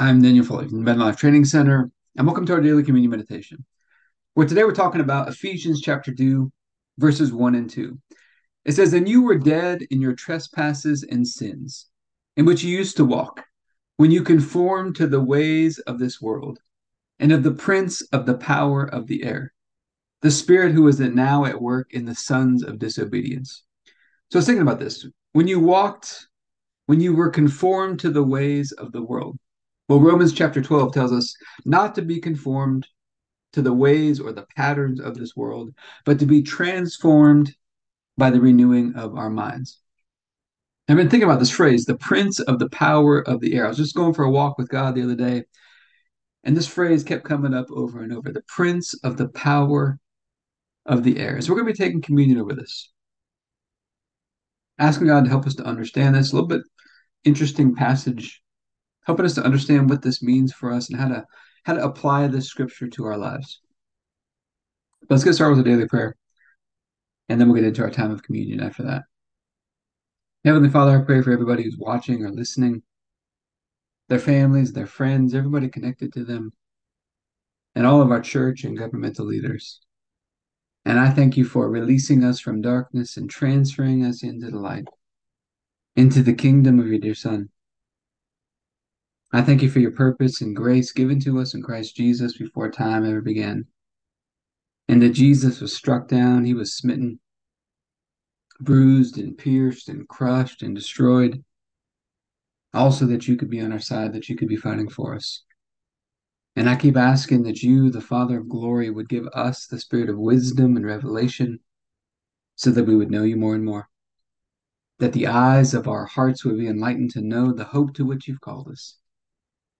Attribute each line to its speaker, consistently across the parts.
Speaker 1: I'm Daniel Foley from the Life Training Center, and welcome to our daily communion meditation. Where today we're talking about Ephesians chapter 2, verses 1 and 2. It says, And you were dead in your trespasses and sins, in which you used to walk, when you conformed to the ways of this world, and of the prince of the power of the air, the spirit who is now at work in the sons of disobedience. So I was thinking about this. When you walked, when you were conformed to the ways of the world, well, Romans chapter 12 tells us not to be conformed to the ways or the patterns of this world, but to be transformed by the renewing of our minds. I've been thinking about this phrase, the prince of the power of the air. I was just going for a walk with God the other day, and this phrase kept coming up over and over the prince of the power of the air. So we're going to be taking communion over this. Asking God to help us to understand this. A little bit interesting passage helping us to understand what this means for us and how to how to apply this scripture to our lives. Let's get started with a daily prayer, and then we'll get into our time of communion after that. Heavenly Father, I pray for everybody who's watching or listening, their families, their friends, everybody connected to them, and all of our church and governmental leaders. And I thank you for releasing us from darkness and transferring us into the light, into the kingdom of your dear Son. I thank you for your purpose and grace given to us in Christ Jesus before time ever began. And that Jesus was struck down, he was smitten, bruised and pierced and crushed and destroyed. Also, that you could be on our side, that you could be fighting for us. And I keep asking that you, the Father of glory, would give us the spirit of wisdom and revelation so that we would know you more and more. That the eyes of our hearts would be enlightened to know the hope to which you've called us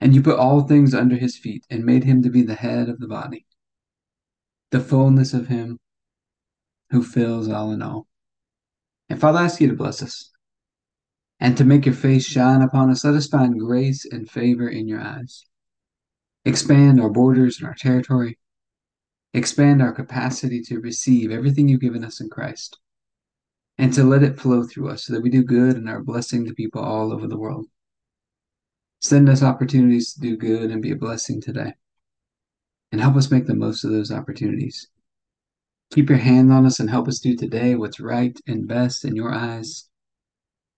Speaker 1: And you put all things under his feet, and made him to be the head of the body, the fullness of him who fills all in all. And Father, I ask you to bless us and to make your face shine upon us. Let us find grace and favor in your eyes. Expand our borders and our territory. Expand our capacity to receive everything you've given us in Christ and to let it flow through us so that we do good and are a blessing to people all over the world. Send us opportunities to do good and be a blessing today. And help us make the most of those opportunities. Keep your hand on us and help us do today what's right and best in your eyes.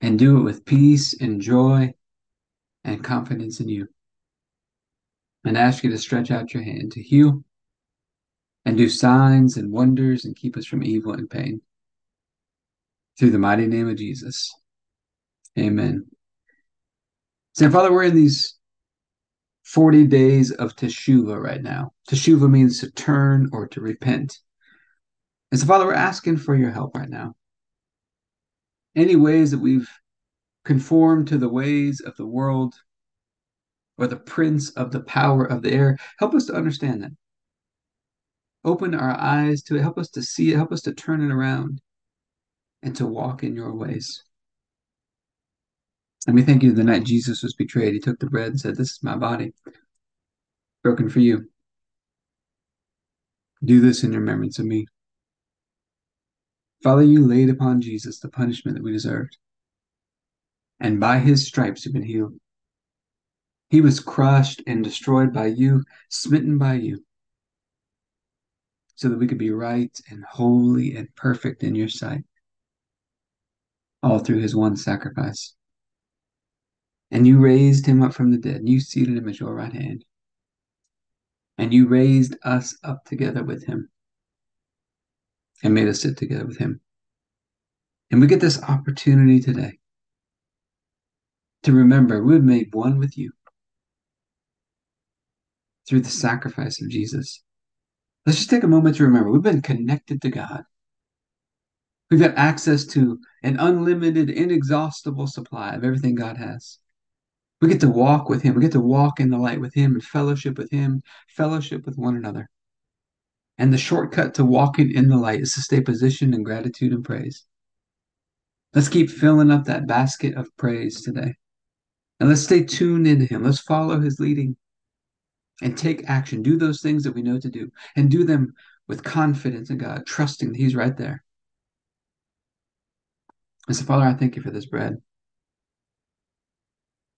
Speaker 1: And do it with peace and joy and confidence in you. And ask you to stretch out your hand to heal and do signs and wonders and keep us from evil and pain. Through the mighty name of Jesus. Amen. So, Father, we're in these 40 days of Teshuvah right now. Teshuvah means to turn or to repent. And so, Father, we're asking for your help right now. Any ways that we've conformed to the ways of the world or the prince of the power of the air, help us to understand that. Open our eyes to it, help us to see it, help us to turn it around and to walk in your ways. And we thank you the night Jesus was betrayed, he took the bread and said, This is my body, broken for you. Do this in remembrance of me. Father, you laid upon Jesus the punishment that we deserved. And by his stripes you've been healed. He was crushed and destroyed by you, smitten by you, so that we could be right and holy and perfect in your sight, all through his one sacrifice. And you raised him up from the dead, and you seated him at your right hand. And you raised us up together with him and made us sit together with him. And we get this opportunity today to remember we've made one with you through the sacrifice of Jesus. Let's just take a moment to remember we've been connected to God. We've got access to an unlimited, inexhaustible supply of everything God has. We get to walk with him. We get to walk in the light with him and fellowship with him, fellowship with one another. And the shortcut to walking in the light is to stay positioned in gratitude and praise. Let's keep filling up that basket of praise today. And let's stay tuned into him. Let's follow his leading and take action. Do those things that we know to do and do them with confidence in God, trusting that he's right there. And so, Father, I thank you for this bread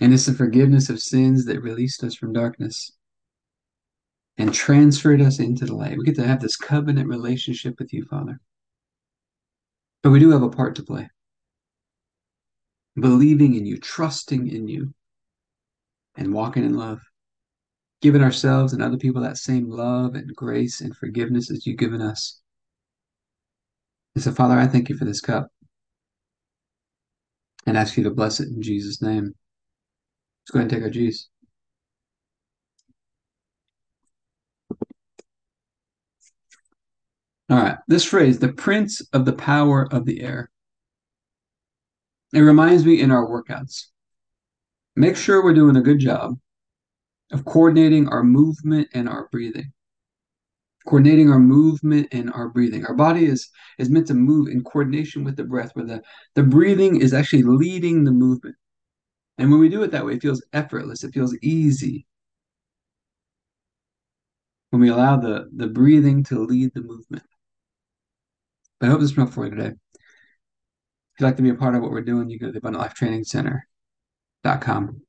Speaker 1: And it's the forgiveness of sins that released us from darkness and transferred us into the light. We get to have this covenant relationship with you, Father. But we do have a part to play. Believing in you, trusting in you, and walking in love. Giving ourselves and other people that same love and grace and forgiveness as you've given us. And so, Father, I thank you for this cup and ask you to bless it in Jesus' name. Let's go ahead and take our G's. All right, this phrase, the prince of the power of the air. It reminds me in our workouts. Make sure we're doing a good job of coordinating our movement and our breathing. Coordinating our movement and our breathing. Our body is, is meant to move in coordination with the breath, where the, the breathing is actually leading the movement. And when we do it that way, it feels effortless, it feels easy. When we allow the, the breathing to lead the movement. But I hope this is enough for you today. If you'd like to be a part of what we're doing, you go to the abundantlifetrainingcenter.com.